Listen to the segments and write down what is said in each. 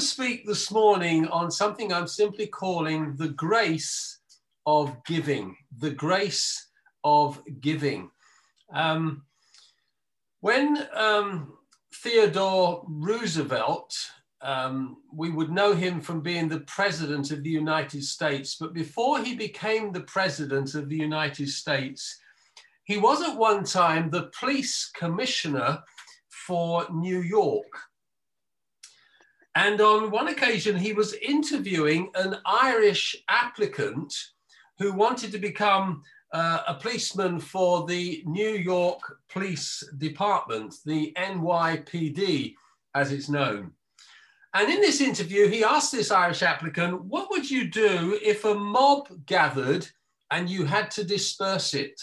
speak this morning on something I'm simply calling the grace of giving. The grace of giving. Um, when um, Theodore Roosevelt, um, we would know him from being the president of the United States, but before he became the president of the United States, he was at one time the police commissioner for New York. And on one occasion, he was interviewing an Irish applicant who wanted to become uh, a policeman for the New York Police Department, the NYPD, as it's known. And in this interview, he asked this Irish applicant, What would you do if a mob gathered and you had to disperse it?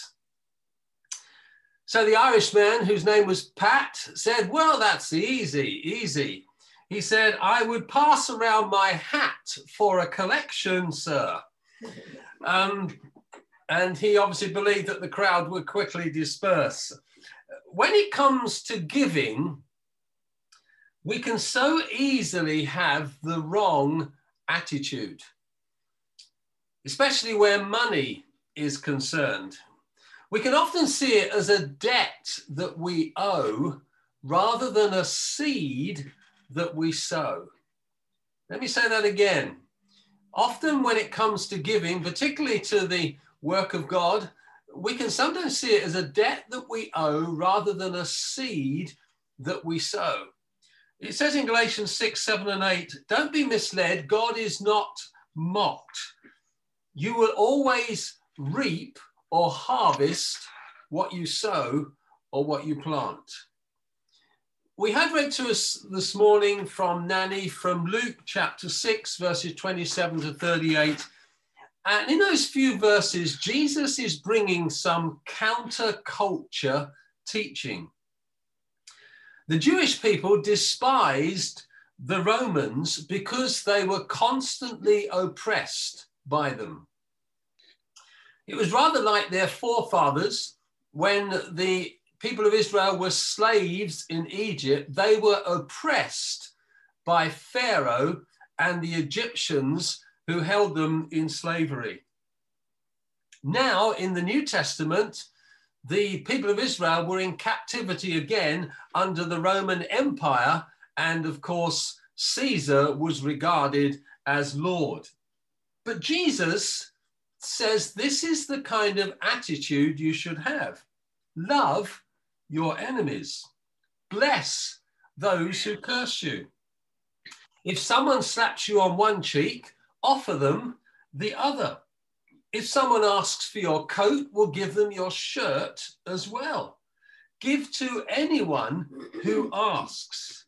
So the Irishman, whose name was Pat, said, Well, that's easy, easy. He said, I would pass around my hat for a collection, sir. Um, and he obviously believed that the crowd would quickly disperse. When it comes to giving, we can so easily have the wrong attitude, especially where money is concerned. We can often see it as a debt that we owe rather than a seed that we sow. Let me say that again. Often, when it comes to giving, particularly to the work of God, we can sometimes see it as a debt that we owe rather than a seed that we sow. It says in Galatians 6, 7, and 8, don't be misled. God is not mocked. You will always reap or harvest what you sow or what you plant. We had read to us this morning from Nanny from Luke chapter 6, verses 27 to 38. And in those few verses, Jesus is bringing some counterculture teaching. The Jewish people despised the Romans because they were constantly oppressed by them. It was rather like their forefathers when the people of Israel were slaves in Egypt, they were oppressed by Pharaoh and the Egyptians who held them in slavery. Now, in the New Testament, the people of Israel were in captivity again under the Roman Empire, and of course, Caesar was regarded as Lord. But Jesus says this is the kind of attitude you should have love your enemies. Bless those who curse you. If someone slaps you on one cheek, offer them the other. If someone asks for your coat, we'll give them your shirt as well. Give to anyone who asks.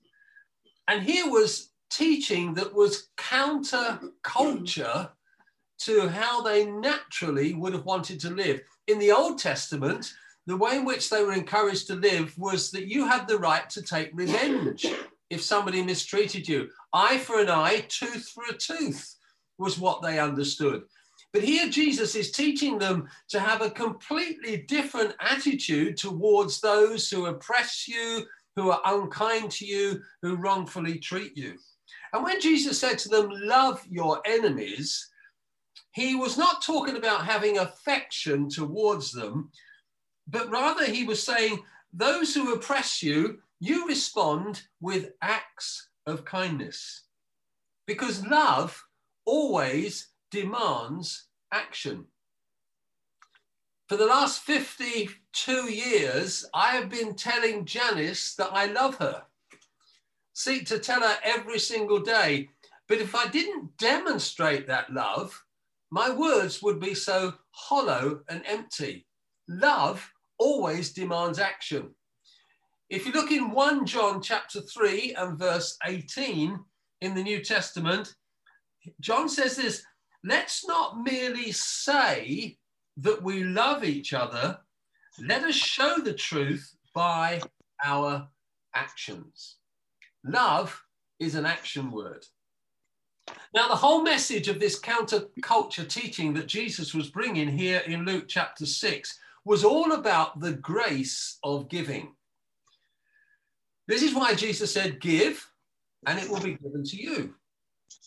And here was teaching that was counter culture to how they naturally would have wanted to live. In the Old Testament, the way in which they were encouraged to live was that you had the right to take revenge if somebody mistreated you. Eye for an eye, tooth for a tooth was what they understood. But here Jesus is teaching them to have a completely different attitude towards those who oppress you, who are unkind to you, who wrongfully treat you. And when Jesus said to them, Love your enemies, he was not talking about having affection towards them, but rather he was saying, those who oppress you, you respond with acts of kindness. Because love always demands action. For the last 52 years, I have been telling Janice that I love her. Seek to tell her every single day. But if I didn't demonstrate that love, my words would be so hollow and empty. Love always demands action. If you look in 1 John chapter 3 and verse 18 in the New Testament, John says this let's not merely say that we love each other, let us show the truth by our actions. Love is an action word. Now, the whole message of this counterculture teaching that Jesus was bringing here in Luke chapter 6 was all about the grace of giving. This is why Jesus said, Give, and it will be given to you.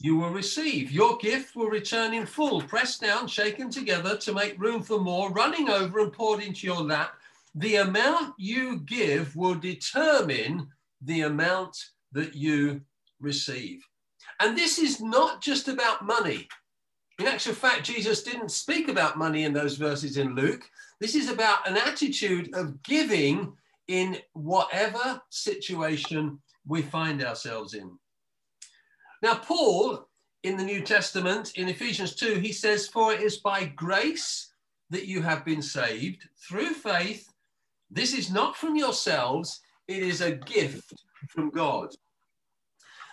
You will receive. Your gift will return in full, pressed down, shaken together to make room for more, running over and poured into your lap. The amount you give will determine the amount that you receive. And this is not just about money. In actual fact, Jesus didn't speak about money in those verses in Luke. This is about an attitude of giving in whatever situation we find ourselves in. Now, Paul in the New Testament, in Ephesians 2, he says, For it is by grace that you have been saved through faith. This is not from yourselves, it is a gift from God.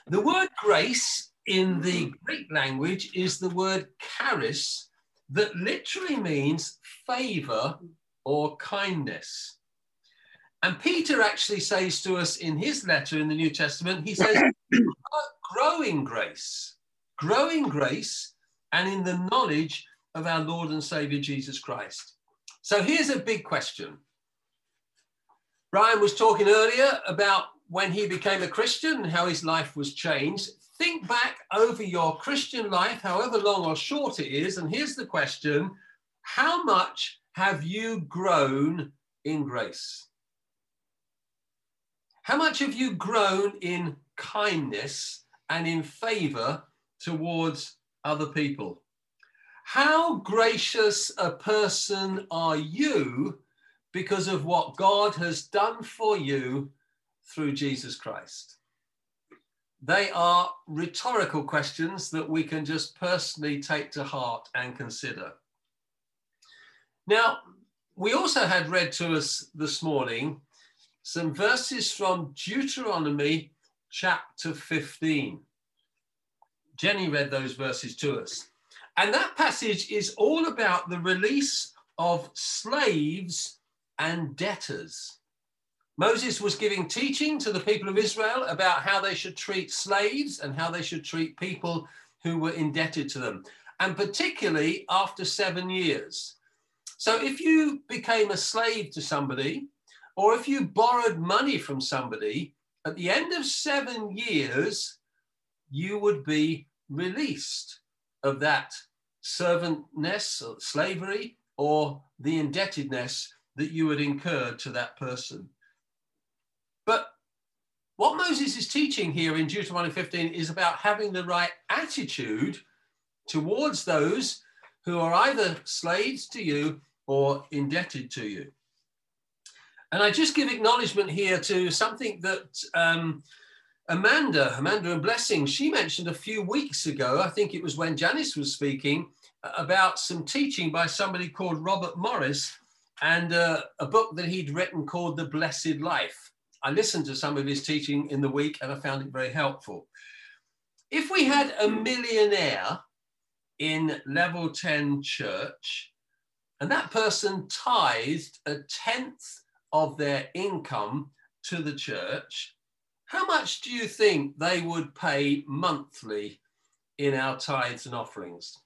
The word grace in the Greek language is the word charis, that literally means favor or kindness. And Peter actually says to us in his letter in the New Testament, he says, growing grace, growing grace, and in the knowledge of our Lord and Savior Jesus Christ. So here's a big question. Brian was talking earlier about when he became a Christian and how his life was changed. Think back over your Christian life, however long or short it is, and here's the question How much have you grown in grace? How much have you grown in kindness and in favor towards other people? How gracious a person are you because of what God has done for you through Jesus Christ? They are rhetorical questions that we can just personally take to heart and consider. Now, we also had read to us this morning some verses from Deuteronomy chapter 15. Jenny read those verses to us. And that passage is all about the release of slaves and debtors. Moses was giving teaching to the people of Israel about how they should treat slaves and how they should treat people who were indebted to them, and particularly after seven years. So if you became a slave to somebody, or if you borrowed money from somebody, at the end of seven years, you would be released of that servantness or slavery or the indebtedness that you had incurred to that person. But what Moses is teaching here in Deuteronomy 15 is about having the right attitude towards those who are either slaves to you or indebted to you. And I just give acknowledgement here to something that um, Amanda, Amanda and Blessing, she mentioned a few weeks ago, I think it was when Janice was speaking, about some teaching by somebody called Robert Morris and uh, a book that he'd written called The Blessed Life. I listened to some of his teaching in the week and I found it very helpful. If we had a millionaire in level 10 church and that person tithed a tenth of their income to the church, how much do you think they would pay monthly in our tithes and offerings?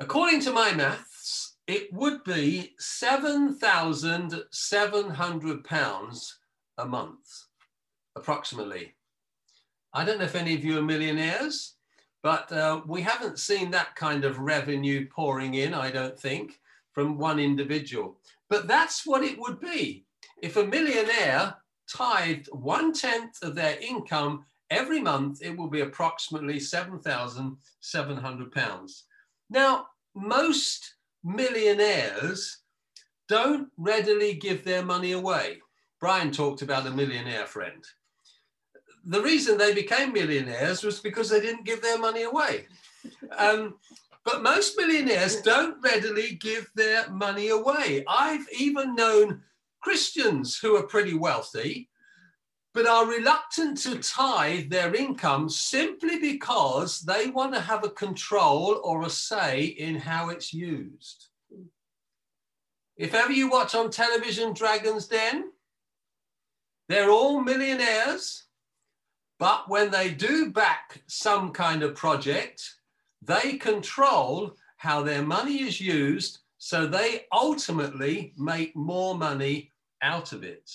According to my maths, it would be £7,700 a month, approximately. I don't know if any of you are millionaires, but uh, we haven't seen that kind of revenue pouring in, I don't think, from one individual. But that's what it would be. If a millionaire tithed one tenth of their income every month, it will be approximately £7,700. Now, most millionaires don't readily give their money away. Brian talked about a millionaire friend. The reason they became millionaires was because they didn't give their money away. Um, but most millionaires don't readily give their money away. I've even known Christians who are pretty wealthy, but are reluctant to tithe their income simply because they want to have a control or a say in how it's used. If ever you watch on television Dragon's Den, they're all millionaires, but when they do back some kind of project, they control how their money is used so they ultimately make more money out of it.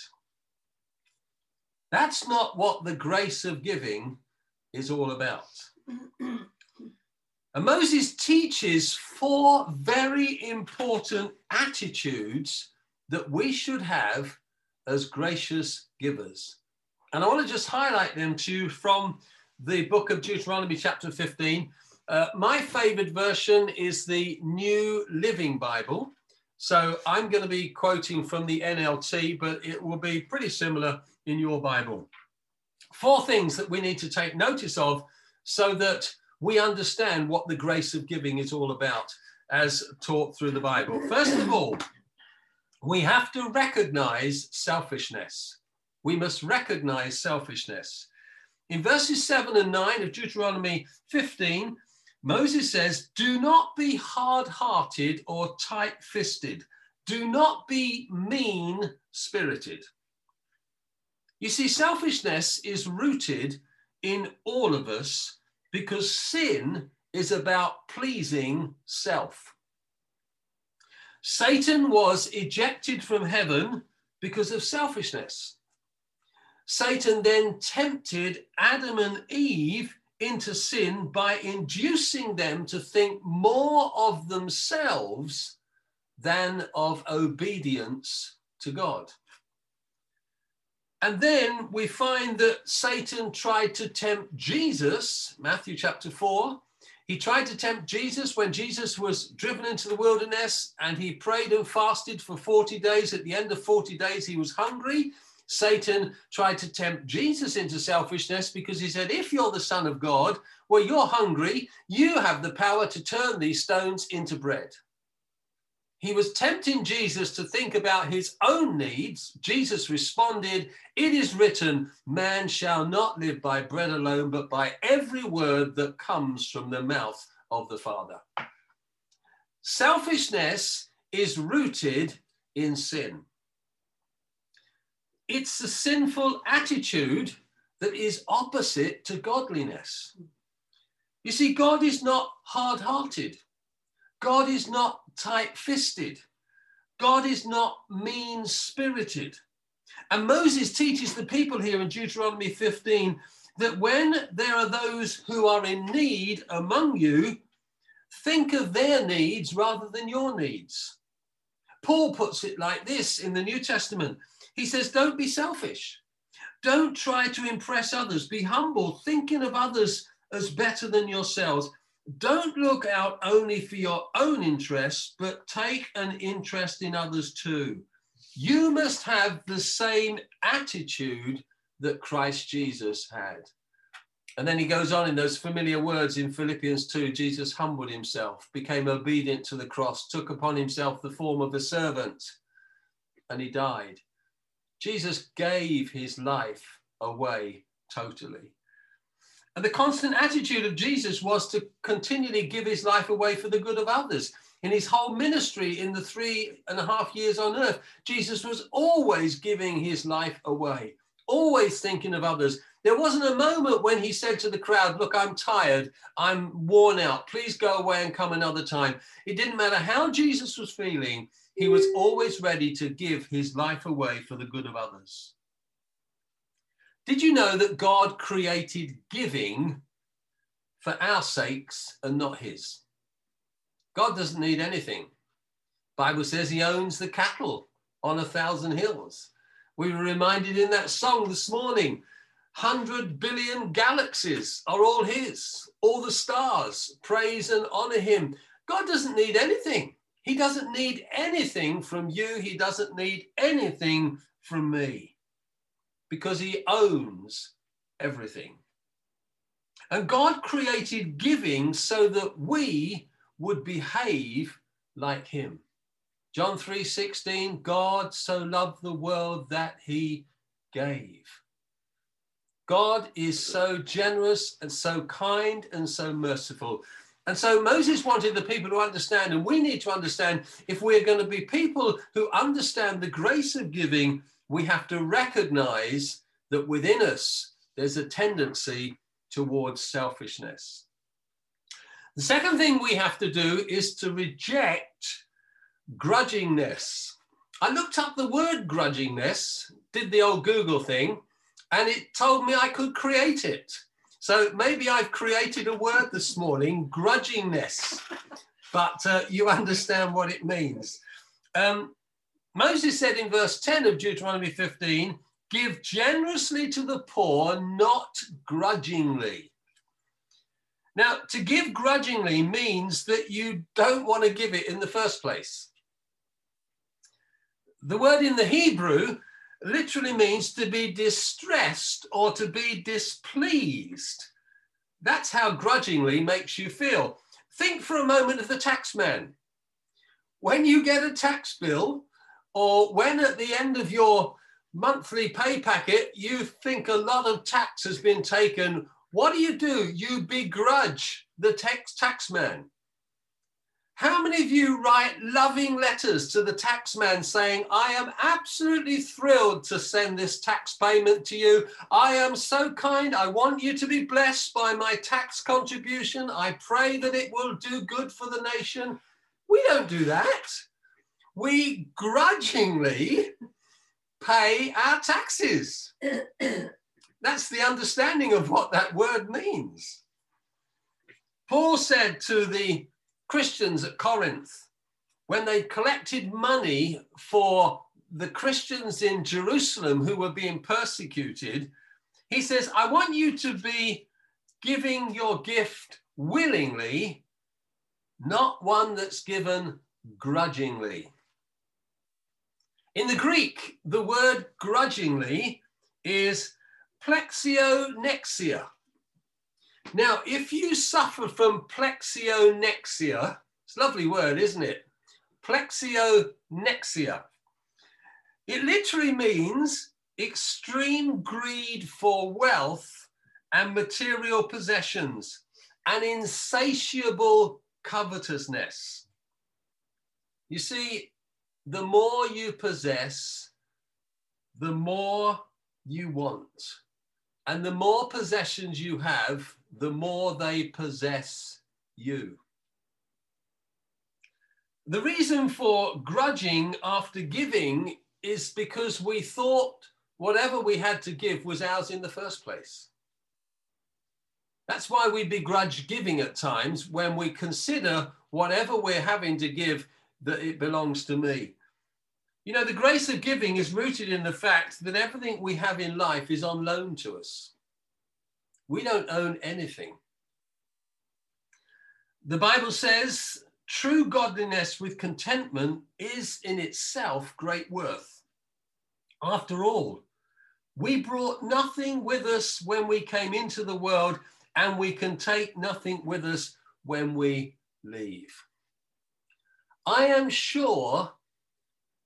That's not what the grace of giving is all about. And Moses teaches four very important attitudes that we should have as gracious givers. And I want to just highlight them to you from the book of Deuteronomy, chapter 15. Uh, my favorite version is the New Living Bible. So I'm going to be quoting from the NLT, but it will be pretty similar in your Bible. Four things that we need to take notice of so that we understand what the grace of giving is all about as taught through the Bible. First of all, we have to recognize selfishness. We must recognize selfishness. In verses 7 and 9 of Deuteronomy 15, Moses says, Do not be hard hearted or tight fisted. Do not be mean spirited. You see, selfishness is rooted in all of us because sin is about pleasing self. Satan was ejected from heaven because of selfishness. Satan then tempted Adam and Eve into sin by inducing them to think more of themselves than of obedience to God. And then we find that Satan tried to tempt Jesus, Matthew chapter 4. He tried to tempt Jesus when Jesus was driven into the wilderness and he prayed and fasted for 40 days. At the end of 40 days, he was hungry Satan tried to tempt Jesus into selfishness because he said, If you're the Son of God, well, you're hungry, you have the power to turn these stones into bread. He was tempting Jesus to think about his own needs. Jesus responded, It is written, man shall not live by bread alone, but by every word that comes from the mouth of the Father. Selfishness is rooted in sin. It's the sinful attitude that is opposite to godliness. You see, God is not hard hearted, God is not tight fisted, God is not mean spirited. And Moses teaches the people here in Deuteronomy 15 that when there are those who are in need among you, think of their needs rather than your needs. Paul puts it like this in the New Testament he says, don't be selfish. Don't try to impress others. Be humble, thinking of others as better than yourselves. Don't look out only for your own interests, but take an interest in others too. You must have the same attitude that Christ Jesus had. And then he goes on in those familiar words in Philippians 2 Jesus humbled himself, became obedient to the cross, took upon himself the form of a servant, and he died. Jesus gave his life away totally. And the constant attitude of Jesus was to continually give his life away for the good of others. In his whole ministry, in the three and a half years on earth, Jesus was always giving his life away, always thinking of others. There wasn't a moment when he said to the crowd, Look, I'm tired, I'm worn out, please go away and come another time. It didn't matter how Jesus was feeling, he was always ready to give his life away for the good of others. Did you know that God created giving for our sakes and not his? God doesn't need anything. Bible says he owns the cattle on a thousand hills. We were reminded in that song this morning 100 billion galaxies are all his. All the stars praise and honor him. God doesn't need anything. He doesn't need anything from you. He doesn't need anything from me because he owns everything. And God created giving so that we would behave like him. John 3:16 God so loved the world that he gave. God is so generous and so kind and so merciful and so Moses wanted the people to understand, and we need to understand if we're going to be people who understand the grace of giving, we have to recognize that within us there's a tendency towards selfishness. The second thing we have to do is to reject grudgingness. I looked up the word grudgingness, did the old Google thing, and it told me I could create it. So maybe I've created a word this morning, grudgingness, but uh, you understand what it means. Um, Moses said in verse 10 of Deuteronomy 15, give generously to the poor, not grudgingly. Now, to give grudgingly means that you don't want to give it in the first place. The word in the Hebrew literally means to be distressed or to be displeased. That's how grudgingly makes you feel. Think for a moment of the taxman. When you get a tax bill, or when at the end of your monthly pay packet you think a lot of tax has been taken, what do you do? You begrudge the tax taxman. How many of you write loving letters to the taxman saying, I am absolutely thrilled to send this tax payment to you. I am so kind. I want you to be blessed by my tax contribution. I pray that it will do good for the nation. We don't do that. We grudgingly pay our taxes. That's the understanding of what that word means. Paul said to the Christians at Corinth, when they collected money for the Christians in Jerusalem who were being persecuted, he says, I want you to be giving your gift willingly, not one that's given grudgingly. In the Greek, the word grudgingly is plexionexia. Now, if you suffer from plexionexia, it's a lovely word, isn't it? Plexionexia. It literally means extreme greed for wealth and material possessions, an insatiable covetousness. You see, the more you possess, the more you want. And the more possessions you have, the more they possess you. The reason for grudging after giving is because we thought whatever we had to give was ours in the first place. That's why we begrudge giving at times when we consider whatever we're having to give that it belongs to me. You know, the grace of giving is rooted in the fact that everything we have in life is on loan to us. We don't own anything. The Bible says true godliness with contentment is in itself great worth. After all, we brought nothing with us when we came into the world, and we can take nothing with us when we leave. I am sure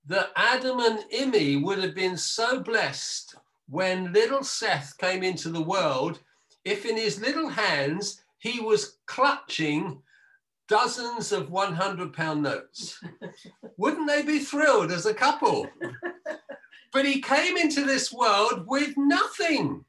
that Adam and Imi would have been so blessed when little Seth came into the world if in his little hands he was clutching dozens of 100 pound notes. Wouldn't they be thrilled as a couple? But he came into this world with nothing.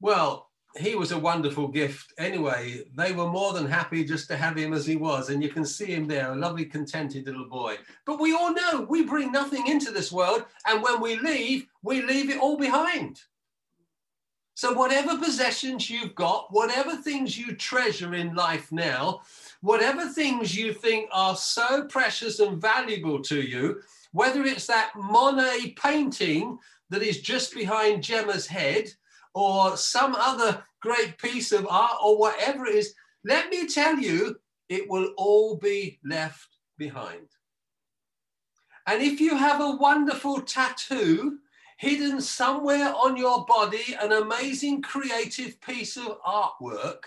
Well, he was a wonderful gift. Anyway, they were more than happy just to have him as he was. And you can see him there, a lovely, contented little boy. But we all know we bring nothing into this world. And when we leave, we leave it all behind. So, whatever possessions you've got, whatever things you treasure in life now, whatever things you think are so precious and valuable to you, whether it's that Monet painting that is just behind Gemma's head, or some other great piece of art or whatever it is, let me tell you, it will all be left behind. And if you have a wonderful tattoo hidden somewhere on your body, an amazing creative piece of artwork,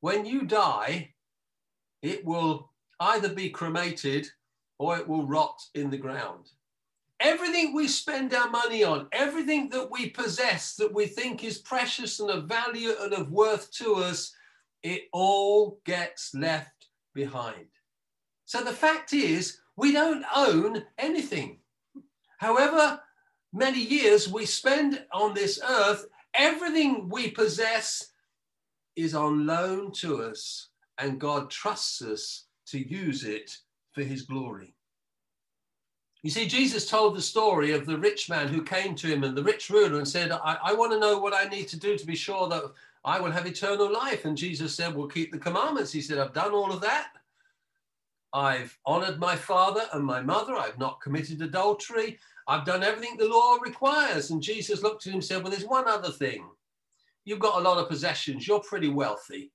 when you die, it will either be cremated or it will rot in the ground. Everything we spend our money on, everything that we possess that we think is precious and of value and of worth to us, it all gets left behind. So the fact is, we don't own anything. However many years we spend on this earth, everything we possess is on loan to us, and God trusts us to use it for his glory. You see, Jesus told the story of the rich man who came to him and the rich ruler and said, I, I want to know what I need to do to be sure that I will have eternal life. And Jesus said, Well, keep the commandments. He said, I've done all of that. I've honored my father and my mother. I've not committed adultery. I've done everything the law requires. And Jesus looked at him and said, Well, there's one other thing. You've got a lot of possessions. You're pretty wealthy.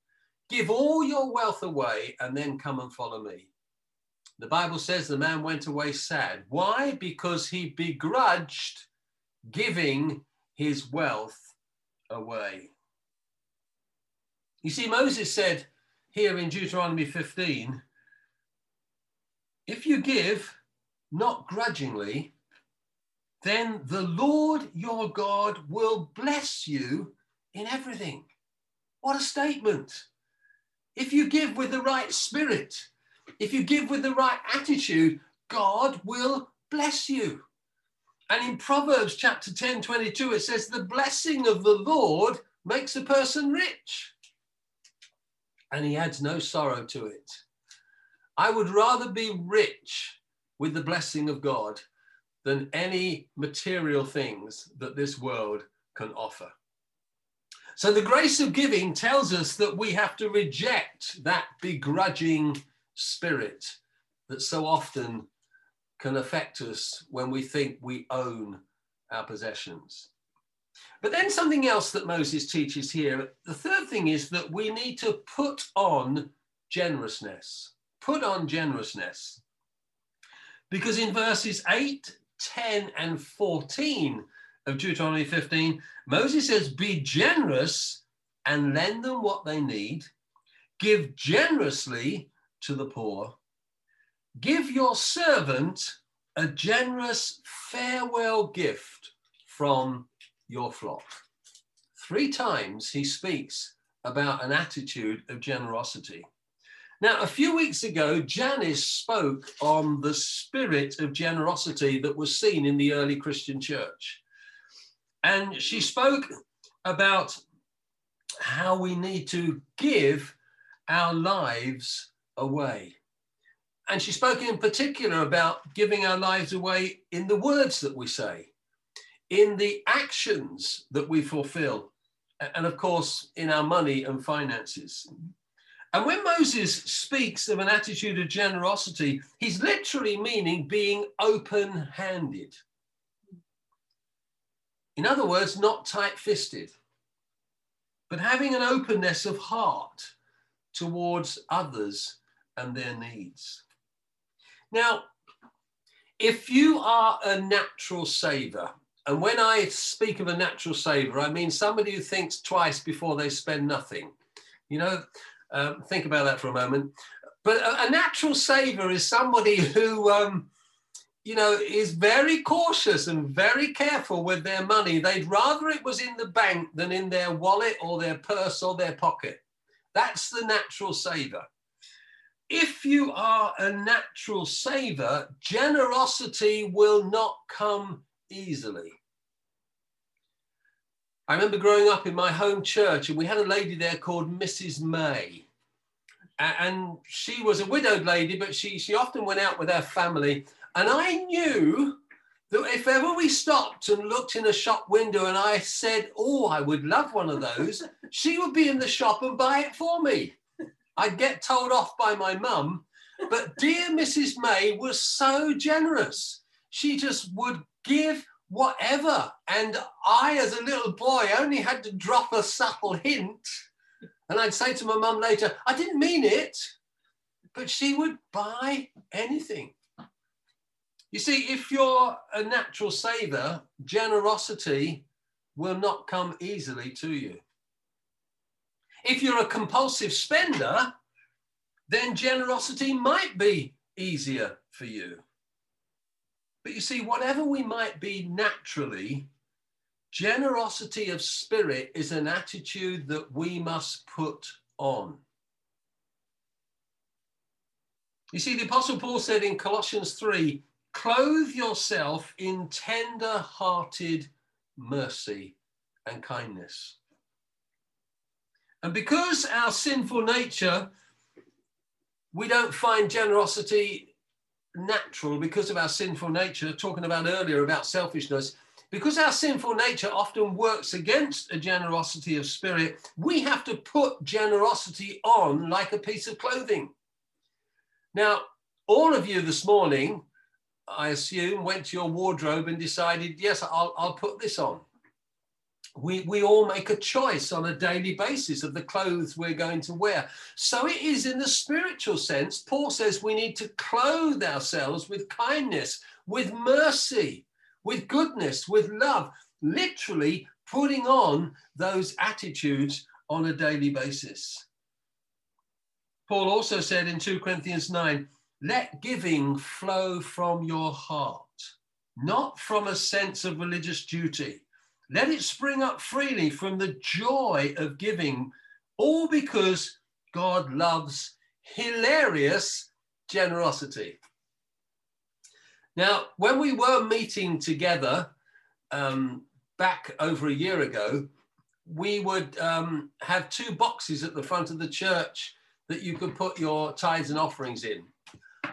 Give all your wealth away and then come and follow me. The Bible says the man went away sad. Why? Because he begrudged giving his wealth away. You see, Moses said here in Deuteronomy 15 if you give not grudgingly, then the Lord your God will bless you in everything. What a statement! If you give with the right spirit, if you give with the right attitude, God will bless you. And in Proverbs chapter 10, 22, it says, The blessing of the Lord makes a person rich, and he adds no sorrow to it. I would rather be rich with the blessing of God than any material things that this world can offer. So the grace of giving tells us that we have to reject that begrudging spirit that so often can affect us when we think we own our possessions. But then something else that Moses teaches here, the third thing is that we need to put on generousness. Put on generousness. Because in verses 8, 10, and 14 of Deuteronomy 15, Moses says, Be generous and lend them what they need, give generously to the poor, give your servant a generous farewell gift from your flock. Three times he speaks about an attitude of generosity. Now, a few weeks ago, Janice spoke on the spirit of generosity that was seen in the early Christian church. And she spoke about how we need to give our lives away. And she spoke in particular about giving our lives away in the words that we say, in the actions that we fulfill, and of course, in our money and finances. And when Moses speaks of an attitude of generosity, he's literally meaning being open handed. In other words, not tight fisted, but having an openness of heart towards others and their needs. Now, if you are a natural saver, and when I speak of a natural saver, I mean somebody who thinks twice before they spend nothing. You know, um, think about that for a moment. But a, a natural saver is somebody who, um, you know, is very cautious and very careful with their money. They'd rather it was in the bank than in their wallet or their purse or their pocket. That's the natural saver. If you are a natural saver, generosity will not come easily. I remember growing up in my home church, and we had a lady there called Mrs. May. And she was a widowed lady, but she, she often went out with her family. And I knew that if ever we stopped and looked in a shop window and I said, Oh, I would love one of those, she would be in the shop and buy it for me. I'd get told off by my mum. But dear Mrs. May was so generous. She just would give whatever. And I, as a little boy, only had to drop a subtle hint. And I'd say to my mum later, I didn't mean it. But she would buy anything. You see, if you're a natural saver, generosity will not come easily to you. If you're a compulsive spender, then generosity might be easier for you. But you see, whatever we might be naturally, generosity of spirit is an attitude that we must put on. You see, the Apostle Paul said in Colossians 3 Clothe yourself in tender hearted mercy and kindness. And because our sinful nature, we don't find generosity natural because of our sinful nature, talking about earlier about selfishness, because our sinful nature often works against a generosity of spirit, we have to put generosity on like a piece of clothing. Now, all of you this morning, I assume, went to your wardrobe and decided, yes, I'll, I'll put this on. We, we all make a choice on a daily basis of the clothes we're going to wear. So it is in the spiritual sense. Paul says we need to clothe ourselves with kindness, with mercy, with goodness, with love, literally putting on those attitudes on a daily basis. Paul also said in 2 Corinthians 9, let giving flow from your heart, not from a sense of religious duty. Let it spring up freely from the joy of giving, all because God loves hilarious generosity. Now, when we were meeting together um, back over a year ago, we would um, have two boxes at the front of the church that you could put your tithes and offerings in.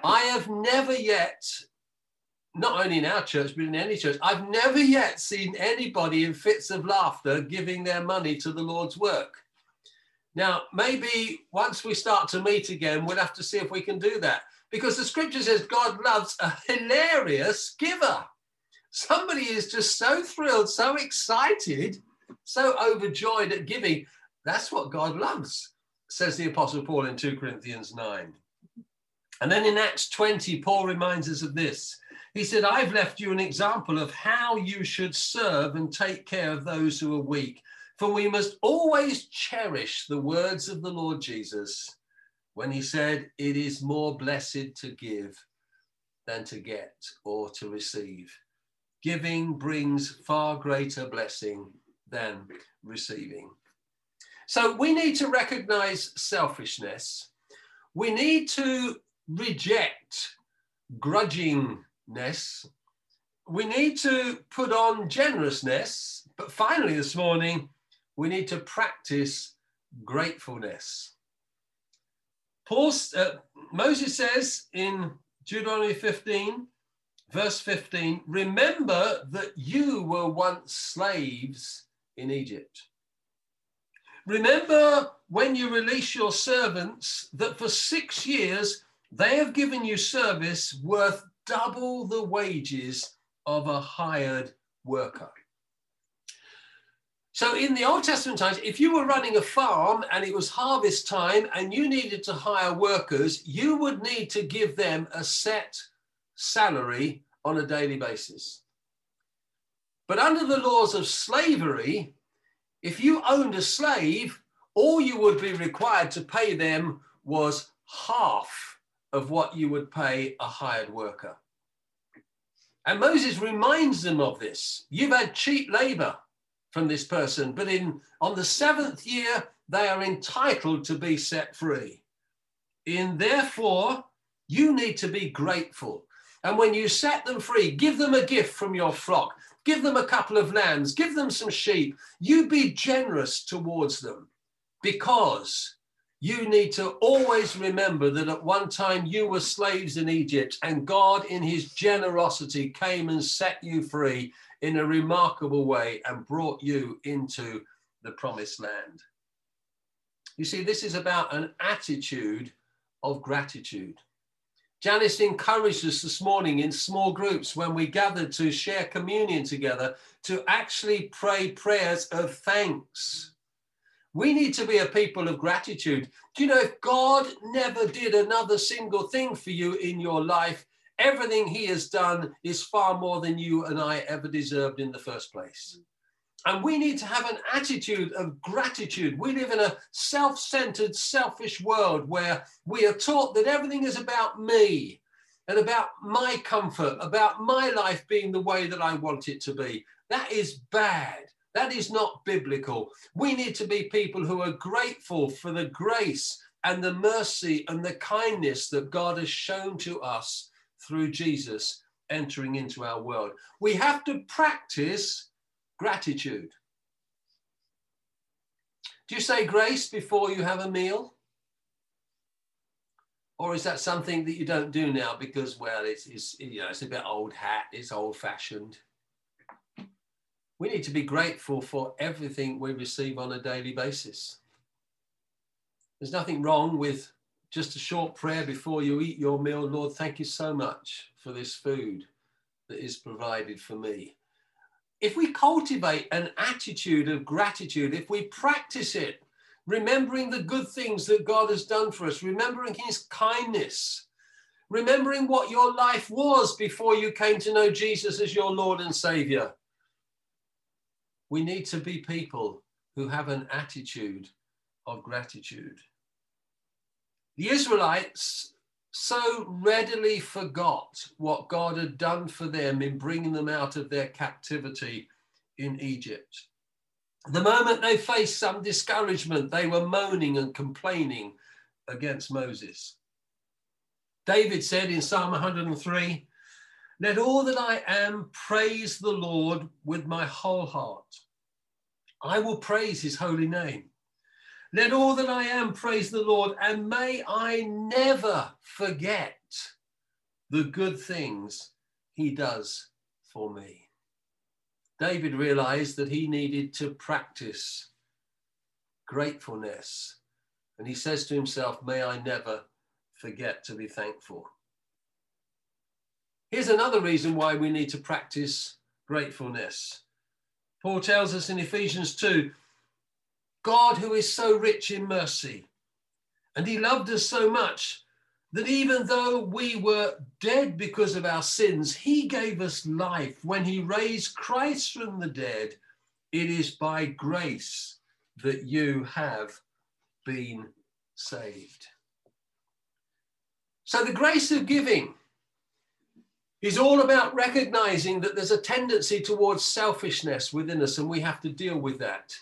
I have never yet, not only in our church, but in any church, I've never yet seen anybody in fits of laughter giving their money to the Lord's work. Now, maybe once we start to meet again, we'll have to see if we can do that because the scripture says God loves a hilarious giver. Somebody is just so thrilled, so excited, so overjoyed at giving. That's what God loves, says the Apostle Paul in 2 Corinthians 9. And then in Acts 20, Paul reminds us of this. He said, I've left you an example of how you should serve and take care of those who are weak. For we must always cherish the words of the Lord Jesus when he said, It is more blessed to give than to get or to receive. Giving brings far greater blessing than receiving. So we need to recognize selfishness. We need to reject grudgingness. We need to put on generousness. But finally, this morning, we need to practice gratefulness. Paul, uh, Moses says in Deuteronomy 15, verse 15, remember that you were once slaves in Egypt. Remember when you release your servants that for six years they have given you service worth double the wages of a hired worker. So in the Old Testament times, if you were running a farm and it was harvest time and you needed to hire workers, you would need to give them a set salary on a daily basis. But under the laws of slavery, if you owned a slave, all you would be required to pay them was half of what you would pay a hired worker. And Moses reminds them of this. You've had cheap labor from this person, but in on the seventh year, they are entitled to be set free. In therefore, you need to be grateful. And when you set them free, give them a gift from your flock, give them a couple of lambs, give them some sheep. You be generous towards them because you need to always remember that at one time you were slaves in Egypt and God, in his generosity, came and set you free in a remarkable way and brought you into the promised land. You see, this is about an attitude of gratitude. Janice encouraged us this morning in small groups when we gathered to share communion together to actually pray prayers of thanks. We need to be a people of gratitude. Do you know if God never did another single thing for you in your life, everything he has done is far more than you and I ever deserved in the first place. And we need to have an attitude of gratitude. We live in a self centered, selfish world where we are taught that everything is about me and about my comfort, about my life being the way that I want it to be. That is bad. That is not biblical. We need to be people who are grateful for the grace and the mercy and the kindness that God has shown to us through Jesus entering into our world. We have to practice gratitude. Do you say grace before you have a meal? Or is that something that you don't do now because, well, it's, it's, you know, it's a bit old hat, it's old fashioned? We need to be grateful for everything we receive on a daily basis. There's nothing wrong with just a short prayer before you eat your meal. Lord, thank you so much for this food that is provided for me. If we cultivate an attitude of gratitude, if we practice it, remembering the good things that God has done for us, remembering his kindness, remembering what your life was before you came to know Jesus as your Lord and Savior. We need to be people who have an attitude of gratitude. The Israelites so readily forgot what God had done for them in bringing them out of their captivity in Egypt. The moment they faced some discouragement, they were moaning and complaining against Moses. David said in Psalm 103, Let all that I am praise the Lord with my whole heart. I will praise his holy name. Let all that I am praise the Lord, and may I never forget the good things he does for me. David realized that he needed to practice gratefulness. And he says to himself, May I never forget to be thankful. Here's another reason why we need to practice gratefulness. Paul tells us in Ephesians 2 God, who is so rich in mercy, and he loved us so much that even though we were dead because of our sins, he gave us life. When he raised Christ from the dead, it is by grace that you have been saved. So, the grace of giving is all about recognizing that there's a tendency towards selfishness within us, and we have to deal with that.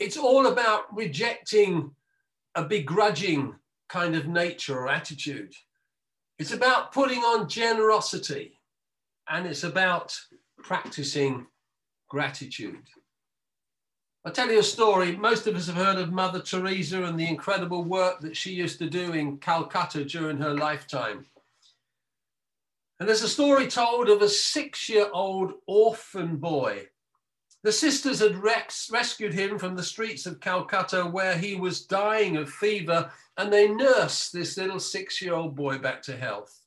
It's all about rejecting a begrudging kind of nature or attitude. It's about putting on generosity and it's about practicing gratitude. I'll tell you a story. Most of us have heard of Mother Teresa and the incredible work that she used to do in Calcutta during her lifetime. And there's a story told of a six year old orphan boy the sisters had res- rescued him from the streets of Calcutta where he was dying of fever, and they nursed this little six year old boy back to health.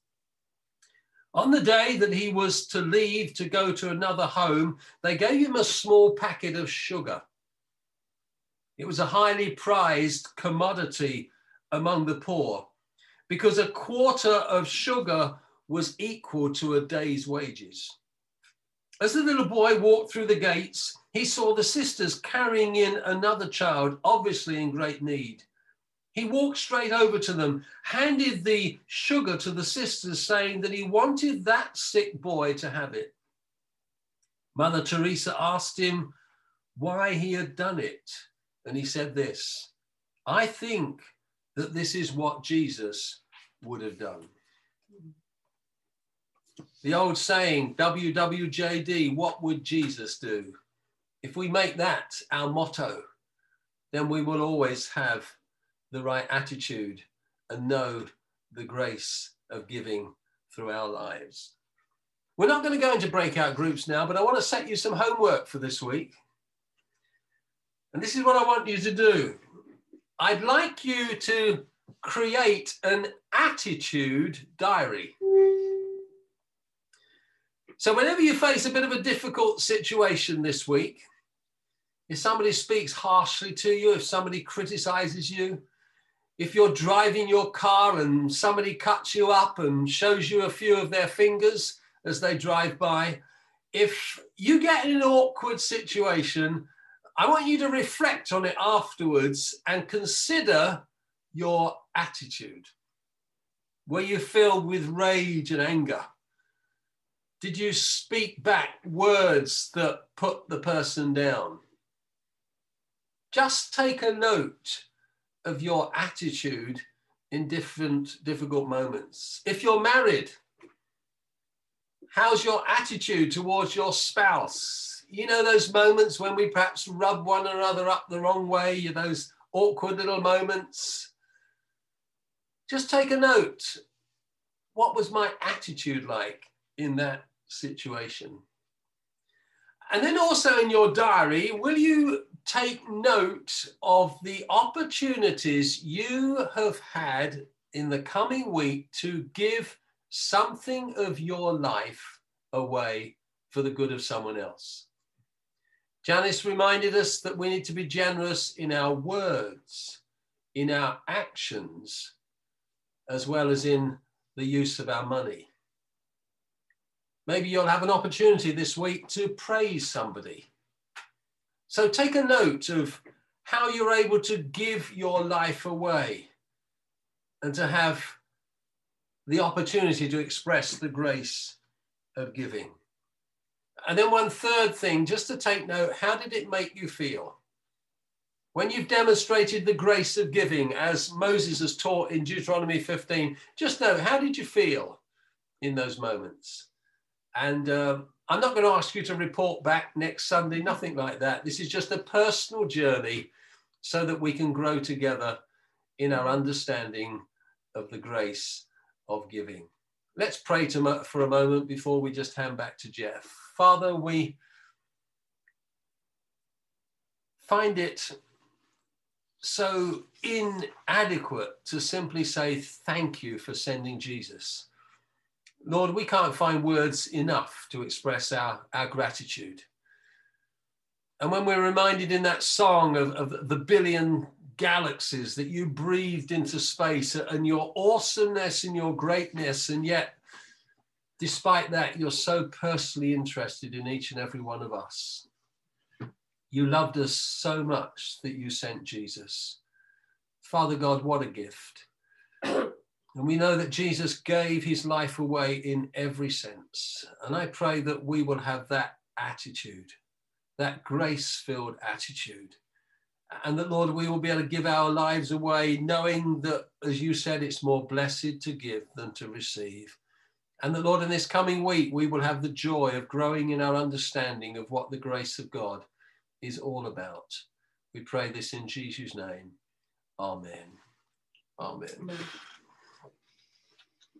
On the day that he was to leave to go to another home, they gave him a small packet of sugar. It was a highly prized commodity among the poor because a quarter of sugar was equal to a day's wages. As the little boy walked through the gates, he saw the sisters carrying in another child, obviously in great need. He walked straight over to them, handed the sugar to the sisters, saying that he wanted that sick boy to have it. Mother Teresa asked him why he had done it. And he said this I think that this is what Jesus would have done. The old saying, WWJD, what would Jesus do? If we make that our motto, then we will always have the right attitude and know the grace of giving through our lives. We're not going to go into breakout groups now, but I want to set you some homework for this week. And this is what I want you to do. I'd like you to create an attitude diary. So, whenever you face a bit of a difficult situation this week, if somebody speaks harshly to you, if somebody criticizes you, if you're driving your car and somebody cuts you up and shows you a few of their fingers as they drive by, if you get in an awkward situation, I want you to reflect on it afterwards and consider your attitude. Were you filled with rage and anger? Did you speak back words that put the person down? Just take a note of your attitude in different difficult moments. If you're married, how's your attitude towards your spouse? You know, those moments when we perhaps rub one another up the wrong way, those awkward little moments. just take a note. What was my attitude like in that situation? And then also in your diary, will you take note of the opportunities you have had in the coming week to give something of your life away for the good of someone else? Janice reminded us that we need to be generous in our words, in our actions, as well as in the use of our money. Maybe you'll have an opportunity this week to praise somebody. So take a note of how you're able to give your life away and to have the opportunity to express the grace of giving. And then, one third thing, just to take note how did it make you feel? When you've demonstrated the grace of giving, as Moses has taught in Deuteronomy 15, just know how did you feel in those moments? And um, I'm not going to ask you to report back next Sunday, nothing like that. This is just a personal journey so that we can grow together in our understanding of the grace of giving. Let's pray to, for a moment before we just hand back to Jeff. Father, we find it so inadequate to simply say thank you for sending Jesus. Lord, we can't find words enough to express our, our gratitude. And when we're reminded in that song of, of the billion galaxies that you breathed into space and your awesomeness and your greatness, and yet Despite that, you're so personally interested in each and every one of us. You loved us so much that you sent Jesus. Father God, what a gift. And we know that Jesus gave his life away in every sense. And I pray that we will have that attitude, that grace filled attitude. And that, Lord, we will be able to give our lives away, knowing that, as you said, it's more blessed to give than to receive. And that, Lord, in this coming week, we will have the joy of growing in our understanding of what the grace of God is all about. We pray this in Jesus' name. Amen. Amen. Amen.